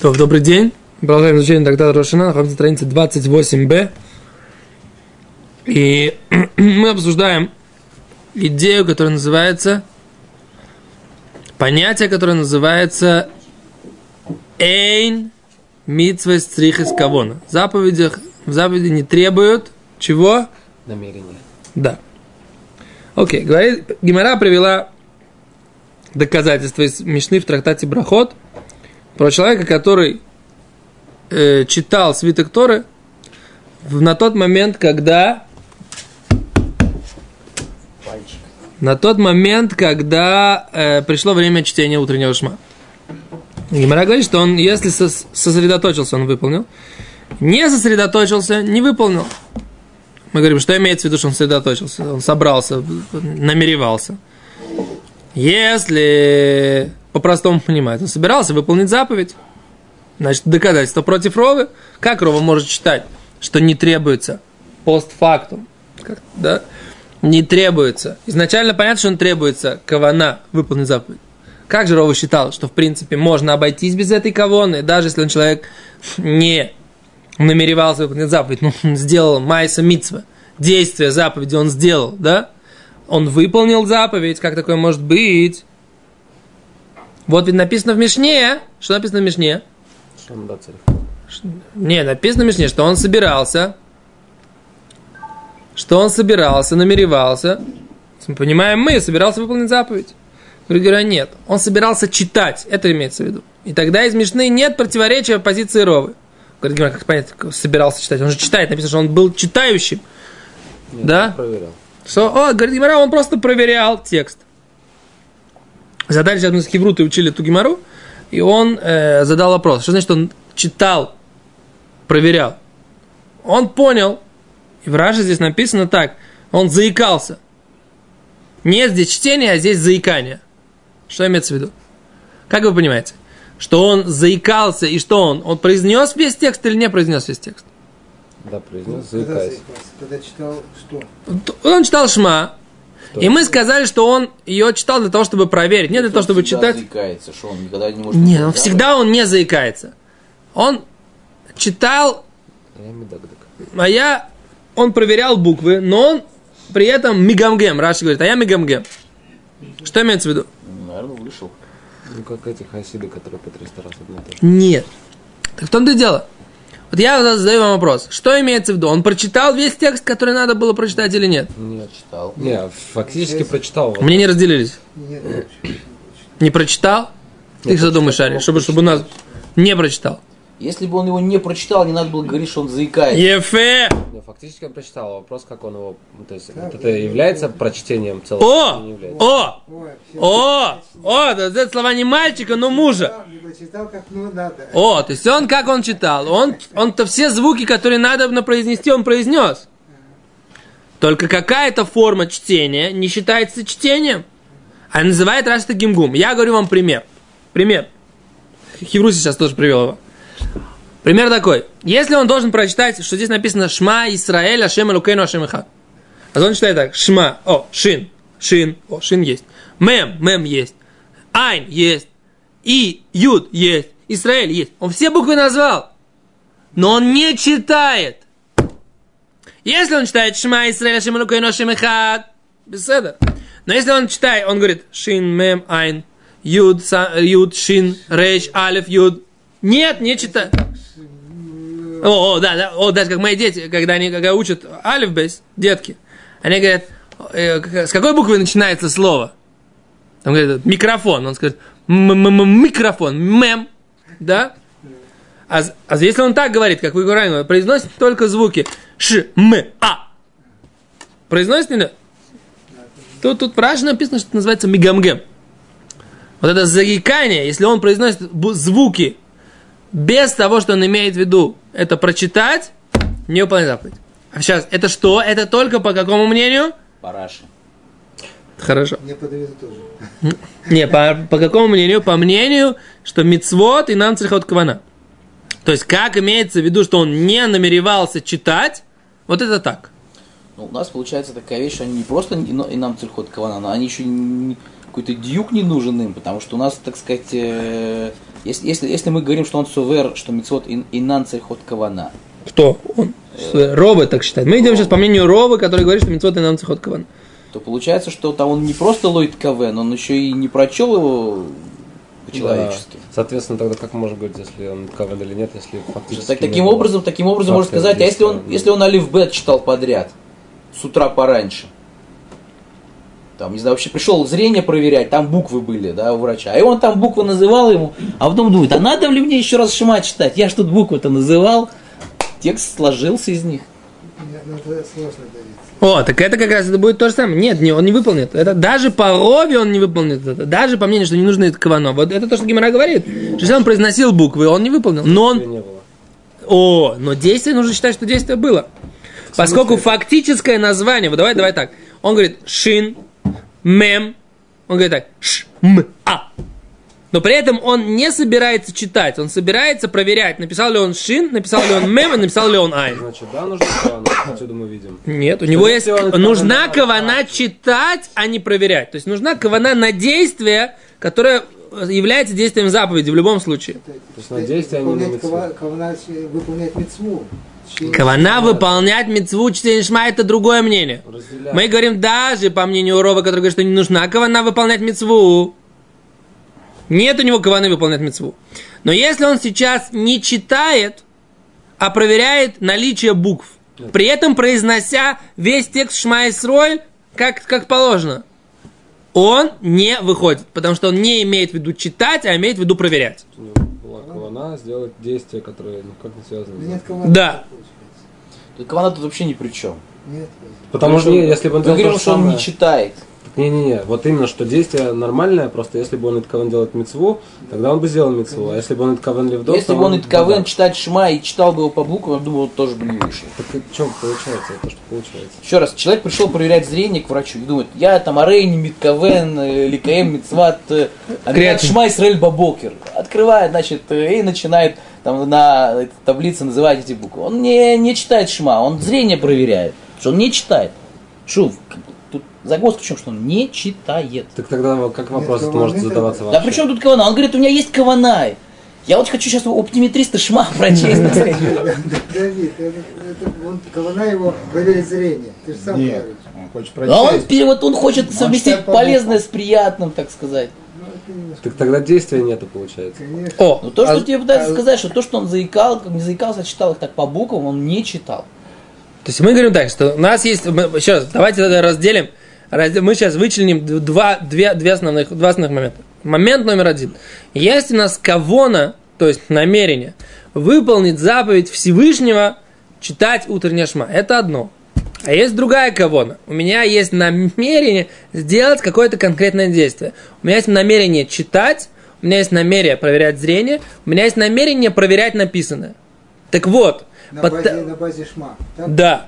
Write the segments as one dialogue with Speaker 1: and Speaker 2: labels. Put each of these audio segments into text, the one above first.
Speaker 1: То, добрый день. Продолжаем изучение трактата Рошина, находимся на странице 28b. И мы обсуждаем идею, которая называется, понятие, которое называется Эйн Митсва Стрихис Кавона. В заповедях, в заповеди не требуют чего?
Speaker 2: намерение.
Speaker 1: Да. Окей, говорит, Гимара привела доказательства из Мишны в трактате Брахот про человека, который э, читал свиток Торы в- на тот момент, когда
Speaker 2: Пальчик.
Speaker 1: на тот момент, когда э, пришло время чтения утреннего шма. Гимара говорит, что он, если сос- сосредоточился, он выполнил. Не сосредоточился, не выполнил. Мы говорим, что имеется в виду, что он сосредоточился, он собрался, намеревался. Если по-простому понимать, он собирался выполнить заповедь, значит, доказательство против Ровы. Как Рова может считать, что не требуется постфактум? Как, да? Не требуется. Изначально понятно, что он требуется кавана выполнить заповедь. Как же Рова считал, что в принципе можно обойтись без этой кавоны, даже если он человек не намеревался выполнить заповедь, но он сделал майса митсва, действие заповеди он сделал, да? Он выполнил заповедь, как такое может быть? Вот ведь написано в Мишне, что написано в Мишне? Не, написано в Мишне, что он собирался, что он собирался, намеревался, мы понимаем мы, собирался выполнить заповедь. Говорю, нет, он собирался читать, это имеется в виду. И тогда из Мишны нет противоречия позиции Ровы. Говорит, Гимара, как понять, собирался читать? Он же читает, написано, что он был читающим.
Speaker 2: Нет,
Speaker 1: Да?
Speaker 2: проверял.
Speaker 1: Что, о, говорит Гимара, он просто проверял текст. Задали сейчас мы с Хеврутой учили эту Гимару, и он э, задал вопрос, что значит он читал, проверял. Он понял, и в Раше здесь написано так, он заикался. Нет здесь чтения, а здесь заикание. Что имеется в виду? Как вы понимаете? Что он заикался, и что он? Он произнес весь текст или не произнес весь текст?
Speaker 2: Да, произнес,
Speaker 3: Когда
Speaker 2: заикаясь.
Speaker 3: заикался? Когда читал что?
Speaker 1: Он читал Шма? И мы сказали, что он ее читал для того, чтобы проверить, не для того, чтобы читать.
Speaker 4: заикается, что он никогда не может...
Speaker 1: Нет, он всегда он не заикается. Он читал,
Speaker 2: А я
Speaker 1: а он проверял буквы, но он при этом мигамгем, Раши говорит, а я мигамгем. Что имеется в виду?
Speaker 4: Наверное, вышел.
Speaker 2: Ну, как эти хасиды, которые по 300 раз одно.
Speaker 1: Нет. Так в том-то и дело. Вот я задаю вам вопрос. Что имеется в виду? Он прочитал весь текст, который надо было прочитать или нет?
Speaker 2: Нет.
Speaker 4: Читал.
Speaker 2: Не, фактически прочитал. Вот.
Speaker 1: Мне не разделились.
Speaker 3: Нет.
Speaker 1: Не прочитал? Ты что думаешь, Ари? Чтобы, чтобы у нас не прочитал.
Speaker 4: Если бы он его не прочитал, не надо было говорить, что он заикается.
Speaker 1: Ефе!
Speaker 2: Не, фактически он прочитал. Вопрос, как он его... ну, То есть, вот это является прочтением целого?
Speaker 1: О!
Speaker 2: не?
Speaker 1: О! О! О! Это слова не мальчика, но мужа.
Speaker 3: Читал, либо читал, как ну надо.
Speaker 1: О, то есть он как он читал? Он, он-то все звуки, которые надо на произнести, он произнес. Только какая-то форма чтения не считается чтением, а называет раз это гимгум. Я говорю вам пример. Пример. Хевру сейчас тоже привел его. Пример такой. Если он должен прочитать, что здесь написано Шма Исраэль Ашем Элукейну Ашем Ихад. А он читает так. Шма. О, Шин. Шин. О, Шин есть. Мем. Мем есть. Айн есть. И, Юд есть. Израиль есть. Он все буквы назвал. Но он не читает. Если он читает Шма Исраэль Элукейну Ашем Ихад. Беседа. Но если он читает, он говорит Шин, Мем, Айн, Юд, Са- Юд, Шин, Рейш, Алиф, Юд. Нет, не читает. О, о, да, да, о, даже как мои дети, когда они когда учат алиф бейс, детки, они говорят, э, с какой буквы начинается слово? Там говорят, микрофон, он скажет, «М-м-м, микрофон, мем, да? А, а если он так говорит, как вы говорите, произносит только звуки ш, м, а. Произносит нет? Тут, тут Раши написано, что это называется мигамгем. Вот это заикание, если он произносит звуки без того, что он имеет в виду, это прочитать, не выполнять заповедь. А сейчас, это что? Это только по какому мнению?
Speaker 4: Параши.
Speaker 1: Хорошо.
Speaker 3: Мне тоже.
Speaker 1: Не, по, по какому мнению? По мнению, что мицвод и нам цельхот квана. То есть, как имеется в виду, что он не намеревался читать, вот это так.
Speaker 4: Ну, у нас получается такая вещь, что они не просто и на- и нам цельхот кавана, но они еще не, какой-то дьюк не нужен им, потому что у нас, так сказать, э, если, если, если мы говорим, что он сувер, что мецвод ин, инан ход кавана,
Speaker 1: Кто? Он. С- Ровы так считает. Мы идем сейчас по мнению Ровы, который говорит, что митцвот и нам цехот каван.
Speaker 4: То получается, что там он не просто лоит кавен, он еще и не прочел его по-человечески.
Speaker 2: Да. Соответственно, тогда как можно говорить, если он кавен или нет, если фактически
Speaker 4: Так, таким
Speaker 2: было?
Speaker 4: образом, таким образом можно сказать, а если он,
Speaker 2: действия,
Speaker 4: если он Алиф Бет читал подряд, с утра пораньше, там, не знаю, вообще пришел зрение проверять, там буквы были, да, у врача, и он там буквы называл ему, а потом думает, а надо ли мне еще раз Шма читать? Я ж тут буквы-то называл, текст сложился из них.
Speaker 3: Нет, ну это сложно давить.
Speaker 1: О, так это как раз это будет то же самое. Нет, не, он не выполнит. Это даже по Рове он не выполнит это. Даже по мнению, что не нужно это кавано. Вот это то, что Гимара говорит. Что если он произносил буквы, он не выполнил. Но он... О, но действие нужно считать, что действие было. Поскольку фактическое название, вот давай, давай так. Он говорит шин, мем, он говорит так, ш, м, а. Но при этом он не собирается читать, он собирается проверять, написал ли он шин, написал ли он мем, и написал ли он айн.
Speaker 2: Значит, да, нужно каван, отсюда мы видим.
Speaker 1: Нет, у него есть... Нужна
Speaker 2: кавана-
Speaker 1: кавана читать, а не проверять. То есть нужна кавана на действие, которое является действием заповеди в любом случае.
Speaker 3: То
Speaker 2: есть на действие, а не на
Speaker 3: кавана, выполнять мецву.
Speaker 1: Кавана выполнять мецву чтение шма это другое мнение.
Speaker 2: Разделяем.
Speaker 1: Мы говорим даже по мнению Рова, который говорит, что не нужна кавана выполнять мецву. Нет у него каваны выполнять мецву. Но если он сейчас не читает, а проверяет наличие букв, при этом произнося весь текст Шма Исроэль, как, как положено, он не выходит, потому что он не имеет в виду читать, а имеет в виду проверять.
Speaker 2: У него была кавана сделать действие, которое никак не связано.
Speaker 3: Да
Speaker 2: с-
Speaker 3: нет кавана.
Speaker 1: Да.
Speaker 4: Кавана тут вообще ни при чем.
Speaker 3: Нет.
Speaker 2: Потому что не, если бы он делал же
Speaker 4: что он
Speaker 2: самое-
Speaker 4: не читает.
Speaker 2: Не-не-не, вот именно, что действие нормальное, просто если бы он Иткавен делает мецву, тогда он бы сделал мецву, а если бы он Иткавен левдот,
Speaker 4: Если бы он
Speaker 2: он-
Speaker 4: Итковен
Speaker 2: да.
Speaker 4: читать Шма и читал бы его по буквам, я думаю, он тоже бы не вышел.
Speaker 2: Так в чем получается, это что получается?
Speaker 4: Еще раз, человек пришел проверять зрение к врачу и думает, я там Арейни, Митковен, э, Ликаем, Мицват, э, Амират
Speaker 1: Креатин.
Speaker 4: Шма Исраэль Бабокер. Открывает, значит, э, и начинает там на этой таблице называть эти буквы. Он не, не читает Шма, он зрение проверяет, что он не читает. Шув, тут загвоздка в чем, что он не читает.
Speaker 2: Так тогда как вопрос
Speaker 3: Нет,
Speaker 2: это может задаваться
Speaker 3: это-
Speaker 4: Да при чем тут Кавана? Он говорит, у меня есть Каванай. Я вот хочу сейчас у оптиметриста Шма прочесть.
Speaker 3: Давид, он, кавана его проверить зрение. Ты же сам
Speaker 5: Нет,
Speaker 3: говоришь.
Speaker 5: он хочет
Speaker 4: А он,
Speaker 5: прочесть.
Speaker 4: пере- вот он хочет совместить полезное с приятным, так сказать.
Speaker 3: Ну,
Speaker 2: Так тогда действия нету, получается.
Speaker 3: конечно.
Speaker 1: О,
Speaker 4: Ну то, что
Speaker 1: а-
Speaker 4: тебе пытаются
Speaker 1: а-
Speaker 4: сказать, что то, что он заикал, как не заикался, а читал их так по буквам, он не читал.
Speaker 1: То есть мы говорим так, что у нас есть... еще раз, давайте тогда разделим. Разде- Мы сейчас вычленим два, две, две основных, два основных момента. Момент номер один. Есть у нас кавона, то есть намерение, выполнить заповедь Всевышнего читать утреннее шма. Это одно. А есть другая кавона. У меня есть намерение сделать какое-то конкретное действие. У меня есть намерение читать, у меня есть намерение проверять зрение, у меня есть намерение проверять написанное. Так вот,
Speaker 3: На базе, на базе шма. Так?
Speaker 1: да.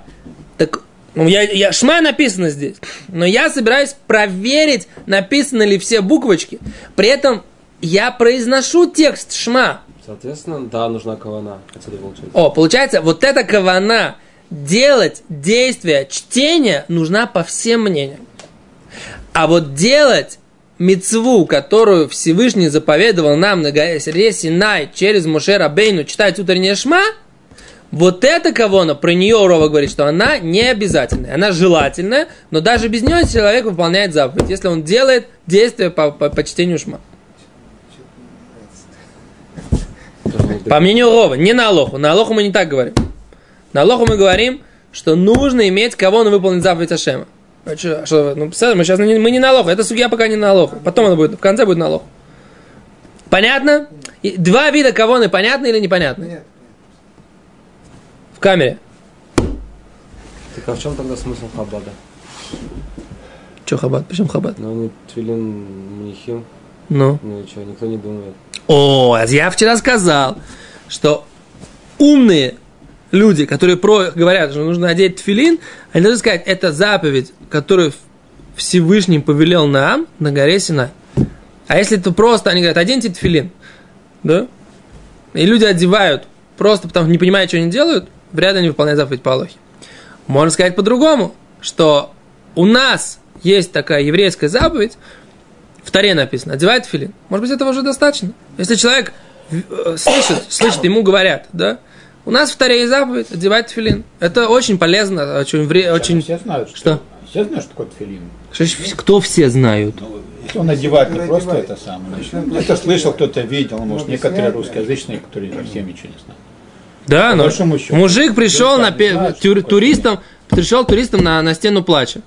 Speaker 1: Так, ну, я, я, шма написано здесь. Но я собираюсь проверить, написаны ли все буквочки. При этом я произношу текст шма.
Speaker 2: Соответственно, да, нужна кавана. Отсюда получается.
Speaker 1: О, получается, вот эта кавана делать действие чтения нужна по всем мнениям. А вот делать мецву, которую Всевышний заповедовал нам на горе Синай через Моше Рабейну читать утреннее шма, вот эта кавона, про нее Урова говорит, что она не обязательная, она желательная, но даже без нее человек выполняет заповедь, если он делает действие по, по, по чтению шма. По мнению Рова, не на Алоху. На Алоху мы не так говорим. На Алоху мы говорим, что нужно иметь кого на выполнить заповедь Ашема. А чё, что, ну, мы сейчас не, мы не на Алоху. Это судья пока не на Алоху. Потом она будет, в конце будет на Алоху. Понятно? И два вида кавоны понятны или непонятны?
Speaker 3: Нет.
Speaker 1: Камере.
Speaker 2: Так а в чем тогда смысл хабада?
Speaker 1: Че хабат? Почему хабат?
Speaker 2: Ну, они твилин мнихим,
Speaker 1: Ну.
Speaker 2: ну и что, никто не думает.
Speaker 1: О, а я вчера сказал, что умные люди, которые про, говорят, что нужно одеть тфилин, они должны сказать, это заповедь, которую Всевышний повелел нам на горе Синай. А если это просто, они говорят, оденьте тфилин, да? И люди одевают просто потому, что не понимают, что они делают, вряд ли они выполняют заповедь по Алохе. Можно сказать по-другому, что у нас есть такая еврейская заповедь, Таре написано, одевает филин. Может быть, этого уже достаточно. Если человек э, слышит, слышит, ему говорят, да, у нас в Таре есть заповедь одевать филин. Это очень полезно, очень, вре-
Speaker 5: Сейчас
Speaker 1: очень...
Speaker 5: Все знают, что,
Speaker 1: Что?
Speaker 5: Все знают, что такое
Speaker 1: ж- Кто все знают?
Speaker 5: Если он одевает не просто
Speaker 3: одевает.
Speaker 5: это самое. Это слышал, кто-то видел, может,
Speaker 3: Ну,
Speaker 5: некоторые русскоязычные, которые совсем ничего не знают.
Speaker 1: Да,
Speaker 5: По
Speaker 1: но
Speaker 5: большому счету.
Speaker 1: мужик пришел на пе-
Speaker 5: знают,
Speaker 1: тюр- туристом, пришел туристом на, на стену плача.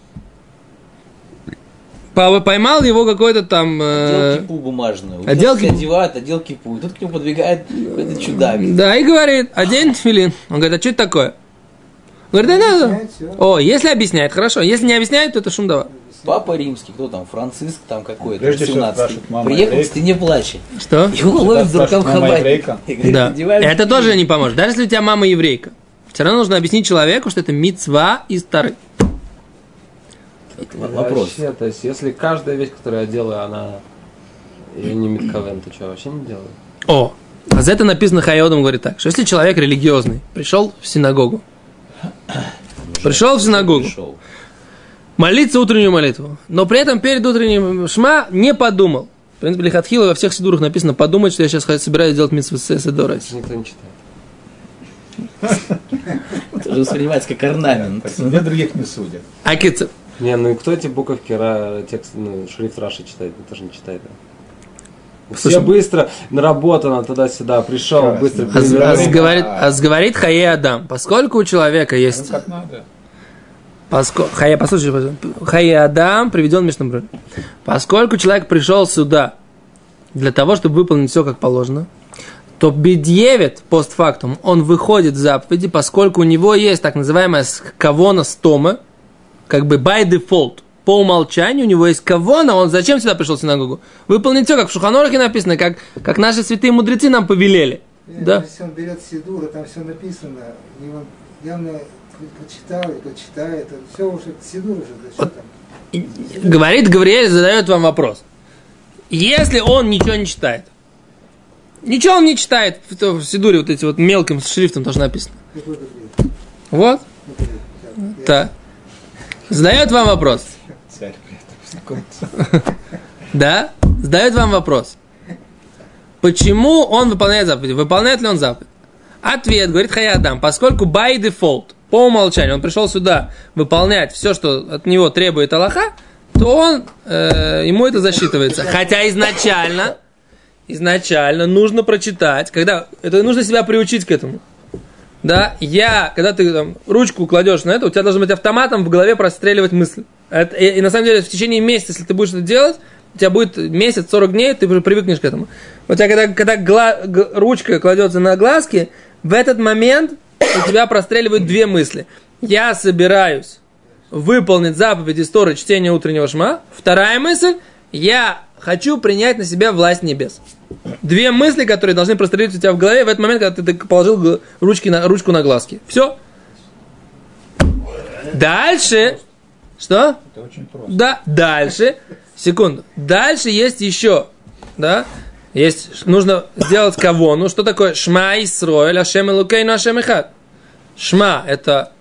Speaker 1: Поймал его какой-то там... э,
Speaker 4: Отдел кипу бумажную.
Speaker 1: Отдел
Speaker 4: все
Speaker 1: кипу.
Speaker 4: одевают, отдел кипу. Тут к нему подбегает какой-то чудак.
Speaker 1: Да, и говорит, одень филин. Он говорит, а что это такое? Говорит, да, да, да. О, если объясняет, хорошо. Если не объясняет, то это шумдава.
Speaker 4: Папа римский, кто там, Франциск там какой-то,
Speaker 5: Прежде всего
Speaker 4: 17
Speaker 5: спрашивает, мама
Speaker 4: Приехал к стене плача.
Speaker 1: Что?
Speaker 4: Его ловит
Speaker 5: Всегда
Speaker 4: дурака в
Speaker 5: спрашивает, мама
Speaker 4: хабаре.
Speaker 5: еврейка?
Speaker 4: И говорит,
Speaker 1: Да.
Speaker 4: «Одевай
Speaker 1: Это
Speaker 4: филин».
Speaker 1: тоже не поможет. Даже если у тебя мама еврейка. Все равно нужно объяснить человеку, что это мицва из Тары.
Speaker 4: Это Вопрос.
Speaker 2: Вообще, то есть, если каждая вещь, которую я делаю, она и не митковен, то что, вообще не делаю?
Speaker 1: О, а за это написано Хайодом говорит так, что если человек религиозный, пришел в синагогу, пришел в синагогу,
Speaker 4: Пришел.
Speaker 1: молиться утреннюю молитву, но при этом перед утренним шма не подумал. В принципе, Лихатхила во всех сидурах написано подумать, что я сейчас собираюсь делать митсву Седорайс.
Speaker 2: Это никто не читает.
Speaker 4: Это уже воспринимается как орнамент.
Speaker 5: Так, Мне других не судят.
Speaker 1: А?
Speaker 2: Не, ну и кто эти буковки, текст, ну, шрифт Раши читает? Это же не читает. да. Все
Speaker 1: Слушай,
Speaker 2: быстро, наработано туда-сюда, пришел,
Speaker 5: Раз,
Speaker 2: быстро
Speaker 5: ну,
Speaker 1: Аз,
Speaker 2: перевернул.
Speaker 1: аз говорит, аз говорит Хае Адам, поскольку у человека
Speaker 5: Ну,
Speaker 1: есть...
Speaker 5: как надо.
Speaker 1: Поско... Хая, послушай. Хая Адам приведен в Мишнабруль. Поскольку человек пришел сюда для того, чтобы выполнить все как положено, то бедьевит постфактум, он выходит в заповеди, поскольку у него есть так называемая кавона стома, как бы by default, по умолчанию у него есть кавона, он зачем сюда пришел в синагогу? Выполнить все, как в Шуханорахе написано, как, как наши святые мудрецы нам повелели.
Speaker 3: Нет,
Speaker 1: Да.
Speaker 3: Если он берет Сидура, там все написано, и он явно прочитал, и прочитает, все уже Сидур уже, да, что там?
Speaker 1: Говорит Гавриэль, задает вам вопрос. Если он ничего не читает, ничего он не читает, в, в Сидуре вот эти вот мелким шрифтом тоже написано. Вот,
Speaker 3: да.
Speaker 1: Задает вам вопрос.
Speaker 5: Царь при этом знакомится.
Speaker 1: Да? Задает вам вопрос. Почему он выполняет заповеди? Выполняет ли он заповедь? Ответ, говорит Хаядам, поскольку by default, по умолчанию, он пришел сюда выполнять все, что от него требует Аллаха, то он, э, ему это засчитывается. Хотя изначально, изначально нужно прочитать, когда, это нужно себя приучить к этому. Да, я, когда ты там, ручку кладешь на это, у тебя должен быть автоматом в голове простреливать мысль. Это- и, и на самом деле в течение месяца, если ты будешь это делать, у тебя будет месяц, 40 дней, ты уже привыкнешь к этому. У тебя, когда, когда гла- г- ручка кладется на глазки, в этот момент у тебя простреливают две мысли. Я собираюсь выполнить заповедь истории чтения утреннего шма. Вторая мысль, я хочу принять на себя власть небес. Две мысли, которые должны прострелиться у тебя в голове в этот момент, когда ты положил ручки на, ручку на глазки. Все. Дальше. Что?
Speaker 5: Это очень просто.
Speaker 1: Да, дальше. Секунду. Дальше есть еще. Да? Есть, нужно сделать кого? Ну, что такое Шма Исроэль, Ашем Элукейну, Ашем Ихад? Шма – это,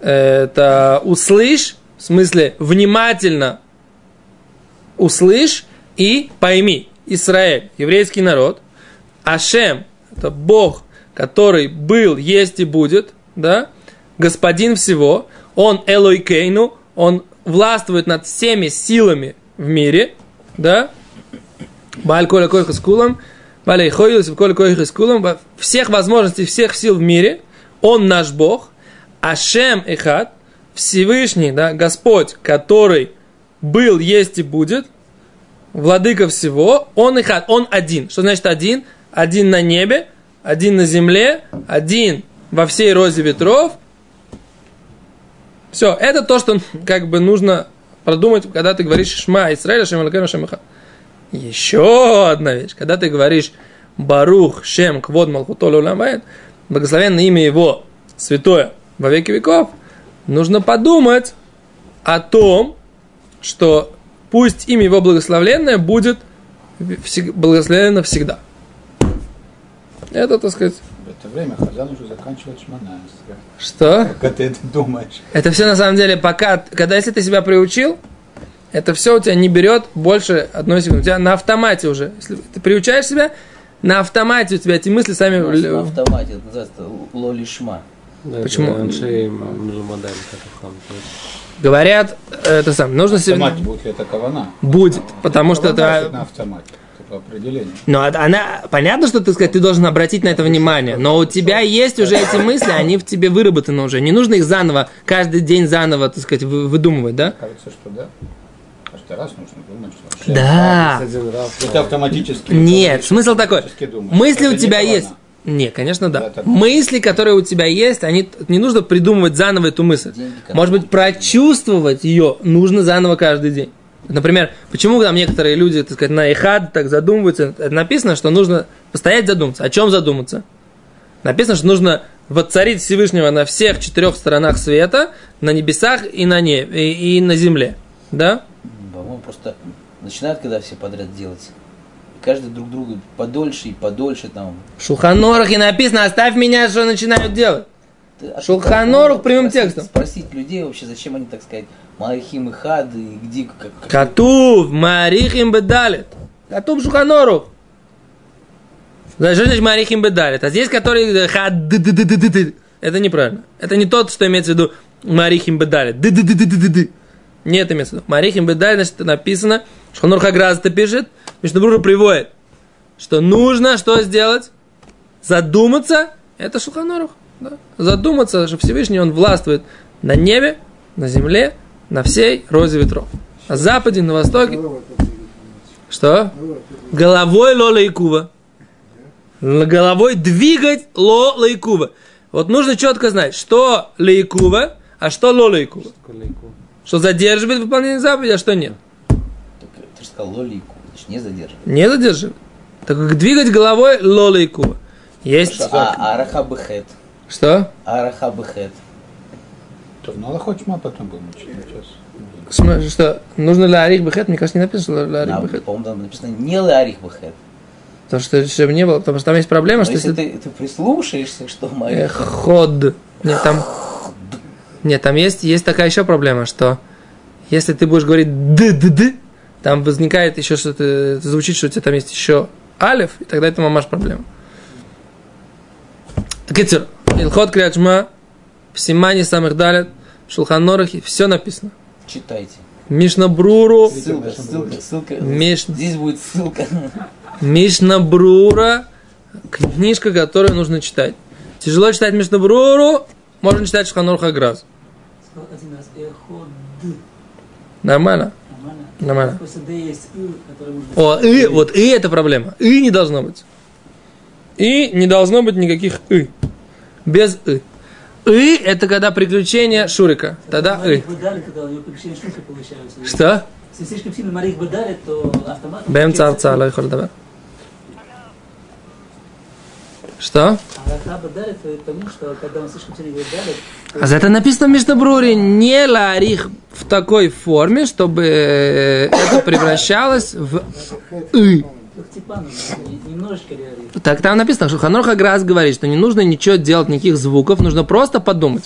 Speaker 1: это услышь, в смысле внимательно услышь и пойми. Израиль, еврейский народ. Ашем – это Бог, который был, есть и будет, да? Господин всего. Он Элойкейну, он властвует над всеми силами в мире, да? Баль коля койха с кулом, баль хойус коля койха с кулом, всех возможностей, всех сил в мире, он наш Бог, Ашем Эхад, Всевышний, да, Господь, который был, есть и будет, владыка всего, он Эхад, он один. Что значит один? Один на небе, один на земле, один во всей розе ветров. Все, это то, что как бы нужно продумать, когда ты говоришь Шма Исраиль, Шем Эхад. Еще одна вещь. Когда ты говоришь Барух, Шем, Квод, Малхутол, Уламбайт, благословенное имя его, святое, во веки веков, нужно подумать о том, что пусть имя его благословенное будет благословенно всегда. Это, так сказать,
Speaker 5: В это время Хазан уже заканчивает шманайство.
Speaker 1: что?
Speaker 5: Как ты это думаешь?
Speaker 1: Это все на самом деле пока, когда если ты себя приучил, Это все у тебя не берет больше одной секунды. У тебя на автомате уже. Если ты приучаешь себя, на автомате у тебя эти мысли сами...
Speaker 4: На автомате, это называется лолишма.
Speaker 2: Да,
Speaker 1: Почему?
Speaker 2: Мжумадай, как это.
Speaker 1: Говорят, сам, нужно себе...
Speaker 5: Автомат будет ли это кавана?
Speaker 1: Будет, потому что это...
Speaker 5: на автомате. Это по определению.
Speaker 1: Но она, понятно, что ты сказать, ты должен обратить на это внимание, но у тебя есть уже эти мысли, они в тебе выработаны уже. Не нужно их заново, каждый день заново, так сказать, вы- выдумывать, да?
Speaker 5: Кажется, что да. Каждый раз нужно думать, что
Speaker 1: Да.
Speaker 5: Это автоматически.
Speaker 1: Нет, смысл такой. Мысли у тебя есть. Не, конечно, да.
Speaker 5: Это-
Speaker 1: Мысли, которые у тебя есть, они не нужно придумывать заново эту мысль.
Speaker 4: Деньги,
Speaker 1: Может быть, прочувствовать ее нужно заново каждый день. Например, почему там некоторые люди, так сказать, на ихад так задумываются? Написано, что нужно постоять задуматься. О чем задуматься? Написано, что нужно воцарить Всевышнего на всех четырех сторонах света, на небесах и на небе, и, и на земле. Да?
Speaker 4: По-моему, просто начинают, когда все подряд делать. И каждый друг другу подольше и подольше там.
Speaker 1: В Шулханорахе написано, оставь меня, что начинают делать.
Speaker 4: А
Speaker 1: прямым
Speaker 4: спросить-
Speaker 1: текстом.
Speaker 4: Спросить людей вообще, зачем они, так сказать, Малахим и Хад, и где, как, как-
Speaker 1: Катув, Марихим Бедалит. Катув Шуханорух. Что значит Марихим Бедалит? А здесь, который хад ды ды. Это неправильно. Это не тот, что имеется в виду Марихим Бедалит. Ды ды ды ды ды ды ды. Не это имеется в виду. Марихим Бедалит, значит, написано. Шханур Хаграз это пишет. Мишнабрура приводит, что нужно что сделать? Задуматься. Это Шуханорух. Да? Задуматься, что Всевышний, он властвует на небе, на земле, на всей розе ветров. На западе, на востоке. Что? Головой ло лайкува. Л- Головой двигать ло лайкува. Вот нужно четко знать, что лайкува, а что ло лайкува.
Speaker 2: Колейку.
Speaker 1: Что задерживает выполнение заповеди, а что нет.
Speaker 4: Ты же сказал лолику, значит, не задерживай.
Speaker 1: Не задерживает. Так как двигать головой ло лайкува. Есть...
Speaker 4: А араха бехет.
Speaker 1: Что?
Speaker 4: Араха бехет.
Speaker 5: То в Налахочма потом будем учить. Сейчас.
Speaker 1: См- Что? Нужно ли арих бехет? Мне кажется, не написано ли арих
Speaker 4: Да,
Speaker 1: бехет.
Speaker 4: По-моему, там написано не арих бехет.
Speaker 1: Потому что чтобы не было, потому что там есть проблема,
Speaker 4: Но
Speaker 1: что
Speaker 4: если
Speaker 1: если
Speaker 4: ты, ты прислушаешься, что мы...
Speaker 1: Э, Ход. Нет, там... Нет, там есть, есть такая еще проблема, что если ты будешь говорить д д д там возникает еще что-то, звучит, что у тебя там есть еще алиф, и тогда это мамаш проблема. Китер, Илхот Криачма, в Симане самых далят, в Шулханорахе, все написано.
Speaker 4: Читайте.
Speaker 1: Мишна Бруру,
Speaker 4: Ссылка, ссылка, ссылка.
Speaker 1: Миш-
Speaker 4: Здесь будет ссылка.
Speaker 1: Мишна Брура, книжка, которую нужно читать. Тяжело читать Мишна Бруру, можно читать Шханур Хаграз.
Speaker 6: Сказал один раз эход.
Speaker 1: Нормально?
Speaker 6: Нормально? Есть можно...
Speaker 1: О, и, вот и это проблема. И не должно быть. И не должно быть никаких и. Без и. И это когда приключение Шурика. Тогда и.
Speaker 6: Когда приключения.
Speaker 1: Что?
Speaker 6: Если слишком сильно Марих Бадали, то автомат...
Speaker 1: Бэм цар цар лай хордабар. Что?
Speaker 6: А Раха Бадали, то это потому, что когда он слишком сильно говорит Далит,
Speaker 1: А за это написано в Мишнабруре не ларих в такой форме, чтобы э, это превращалось в. Так там написано, что Ханор Хаграс говорит, что не нужно ничего делать, никаких звуков, нужно просто подумать.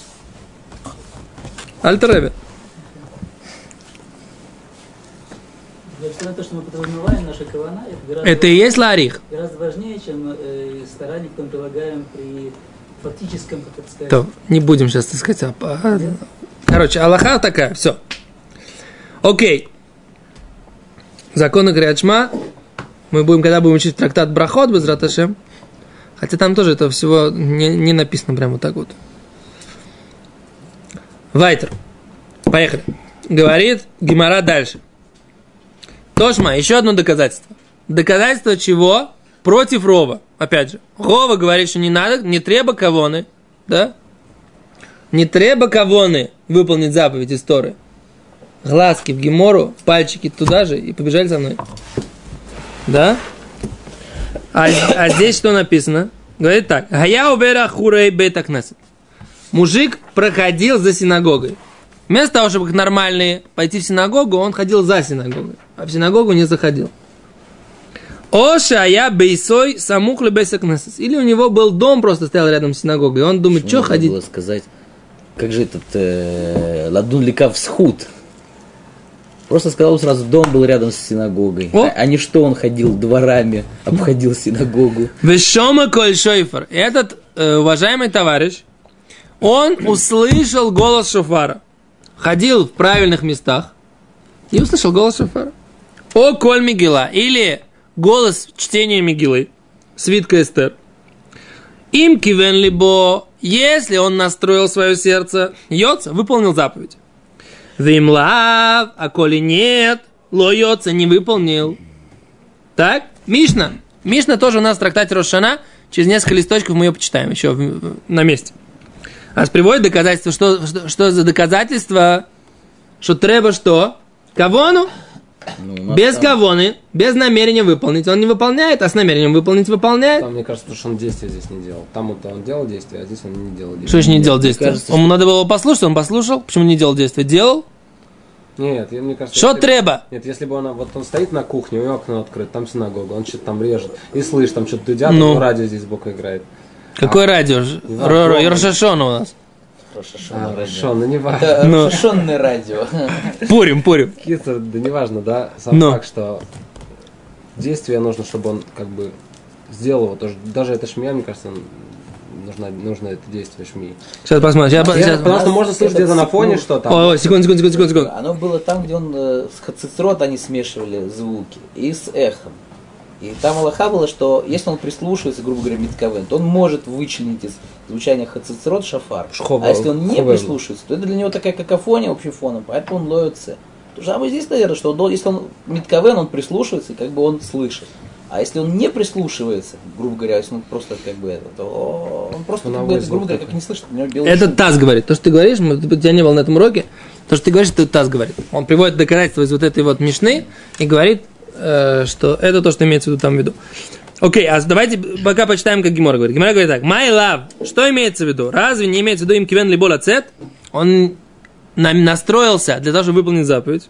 Speaker 1: Альтеребе.
Speaker 6: На то, что мы подразумеваем наша кавана, это гораздо,
Speaker 1: Это и есть ларих.
Speaker 6: гораздо важнее, чем э, старание, которое мы прилагаем при фактическом, как это сказать,
Speaker 1: То, не будем сейчас, так сказать, а- а- Короче, Аллаха такая, все. Окей. Законы Гриачма. Мы будем, когда будем учить трактат Брахот без Раташем. Хотя там тоже это всего не, не написано прямо вот так вот. Вайтер. Поехали. Говорит Гимара дальше. Тошма, еще одно доказательство. Доказательство чего? Против Рова. Опять же. Рова говорит, что не надо, не треба кавоны. Да? Не треба кавоны выполнить заповедь истории. Глазки в гемору, пальчики туда же и побежали со мной. Да? А, а здесь что написано? Говорит так. Гая убера хурей бета кнесет. Мужик проходил за синагогой. Вместо того, чтобы как нормальные пойти в синагогу, он ходил за синагогой. А в синагогу не заходил. Оша я бейсой самух бейса кнесет. Или у него был дом, просто стоял рядом с синагогой. И он думает, что ходить?
Speaker 4: было сказать, как же этот э, ладун ликав схуд. Просто сказал сразу, дом был рядом с синагогой.
Speaker 1: О.
Speaker 4: А, а не что он ходил дворами, обходил синагогу.
Speaker 1: Вешома коль шойфер. Этот э, уважаемый товарищ, он услышал голос шофара. Ходил в правильных местах и услышал голос шофара. О коль Мигила. Или голос чтения Мигилы. Свитка Эстер. Им кивен либо, если он настроил свое сердце, йоца, выполнил заповедь. Вимлав, а коли нет, ло йоца не выполнил. Так, Мишна. Мишна тоже у нас в трактате Рошана. Через несколько листочков мы ее почитаем еще на месте. Аж приводит доказательство, что, что, что за доказательство, что треба что? Кавону?
Speaker 4: Ну, нас
Speaker 1: Без
Speaker 4: там-
Speaker 1: кавоны, без намерения выполнить. Он не выполняет, а с намерением выполнить выполняет.
Speaker 2: Там, мне кажется, что он действия здесь не делал. Там вот он делал действия, а здесь он не делал
Speaker 1: Что
Speaker 2: действия.
Speaker 1: еще не делал действия?
Speaker 4: кажется,
Speaker 1: Ему надо было послушать, он послушал. Почему не делал действия? Делал.
Speaker 2: Нет, мне кажется...
Speaker 1: Что треба?
Speaker 2: Нет, если бы он, вот он стоит на кухне, у него окно открыто, там синагога, он что-то там режет, и слышит, там что-то дудят,
Speaker 1: Ну.
Speaker 2: ну. радио здесь сбоку играет.
Speaker 1: Какое радио? Ж-
Speaker 2: знаю,
Speaker 1: Ро- Ро-
Speaker 2: дома.
Speaker 1: Рошашона у нас.
Speaker 2: А, хорошо, ну не важно.
Speaker 1: Ну.
Speaker 4: разрешенное радио.
Speaker 1: Пурим, пурим.
Speaker 2: Киса, да не важно, да, сам
Speaker 1: Но.
Speaker 2: факт, что действие нужно, чтобы он как бы сделал его. Тоже, даже это шмия, мне кажется, нужно, нужно это действие шмии.
Speaker 1: Сейчас посмотрим. Сейчас, сейчас-
Speaker 2: потому что можно слышать где-то на фоне,
Speaker 4: секунд.
Speaker 2: что там.
Speaker 1: Ой, ой, секунду, секунду, секунду, секунду.
Speaker 4: Оно было там, где он э, с хацицрот они смешивали звуки и с эхом. И там Аллаха было, что если он прислушивается, грубо говоря, Митковен, то он может вычленить из звучания хацицрот шафар.
Speaker 2: Шхова-
Speaker 4: а если он не
Speaker 2: ховел.
Speaker 4: прислушивается, то это для него такая какофония общим фоном, поэтому он ловится. То же самое здесь, наверное, что он если он Митковен, он прислушивается, и как бы он слышит. А если он не прислушивается, грубо говоря, если он просто как бы это, то он просто, как бы, это, грубо говоря, как не слышит, у него белый
Speaker 1: Это
Speaker 4: шум.
Speaker 1: ТАСС говорит. То, что ты говоришь, мы- у тебя не было на этом уроке, то, что ты говоришь, это ТАСС говорит. Он приводит доказательства из вот этой вот Мишны и говорит, что это то, что имеется в виду там в виду. Окей, а давайте пока почитаем, как Гимора говорит. Гимора говорит так. My love. Что имеется в виду? Разве не имеется в виду им кивен либо лацет? Он на- настроился для того, чтобы выполнить заповедь.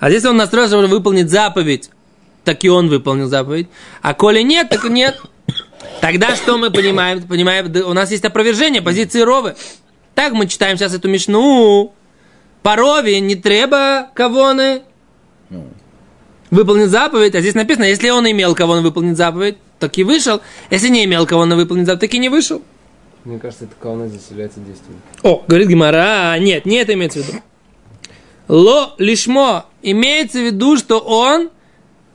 Speaker 1: А если он настроился, чтобы выполнить заповедь, так и он выполнил заповедь. А коли нет, так и нет. Тогда что мы понимаем? Понимаем, у нас есть опровержение позиции Ровы. Так мы читаем сейчас эту мишну. По Рове не треба кавоны выполнить заповедь. А здесь написано, если он имел кого он выполнить заповедь, так и вышел. Если не имел кого он выполнить заповедь, так и не вышел.
Speaker 2: Мне кажется, это кауна здесь является действием.
Speaker 1: О, говорит Гимара, нет, не это имеется в виду. Ло лишмо имеется в виду, что он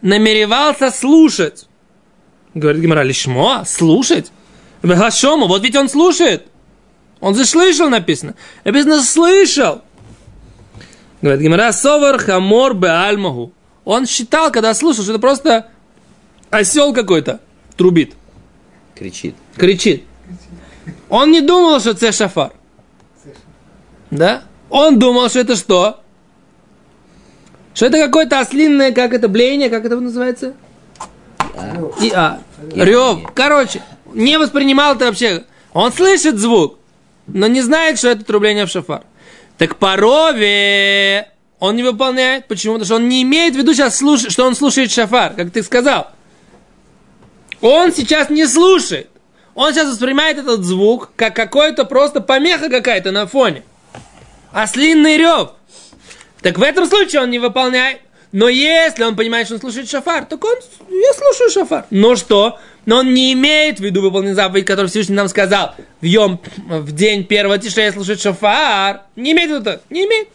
Speaker 1: намеревался слушать. Говорит Гимара, лишмо, слушать? Вегашому, вот ведь он слушает. Он заслышал написано. Написано слышал. Говорит Гимара, совар хамор беальмаху. Он считал, когда слушал, что это просто осел какой-то трубит,
Speaker 4: кричит.
Speaker 1: кричит. Он не думал, что это шафар. Да? Он думал, что это что? Что это какое-то ослинное, как это, блеяние, как это называется? И, а, рев. Короче, не воспринимал это вообще. Он слышит звук, но не знает, что это трубление в шафар. Так по рове он не выполняет. Почему? Потому что он не имеет в виду сейчас, слуш- что он слушает шафар, как ты сказал. Он сейчас не слушает. Он сейчас воспринимает этот звук как какой-то просто помеха какая-то на фоне. Ослинный рев. Так в этом случае он не выполняет. Но если он понимает, что он слушает шафар, так он, я слушаю шафар. Но что? Но он не имеет в виду выполнить заповедь, которую Всевышний нам сказал. В, йом, в день первого тишрея слушать шафар. Не имеет в виду. Не имеет.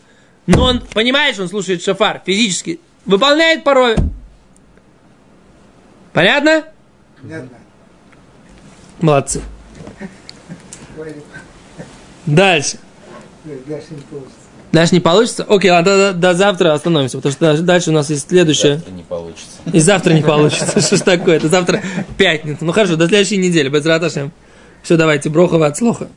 Speaker 1: Но он понимает, что он слушает шафар физически. Выполняет порой. Понятно?
Speaker 3: Понятно.
Speaker 1: Молодцы. Дальше.
Speaker 3: дальше не получится.
Speaker 1: Дальше не получится? Окей, ладно, до, до завтра остановимся, потому что дальше- у нас есть следующее.
Speaker 4: Завтра не получится.
Speaker 1: И завтра не получится. Что ж такое? Это завтра пятница. Ну хорошо, до следующей недели. Без. Все, давайте, брохова от слуха.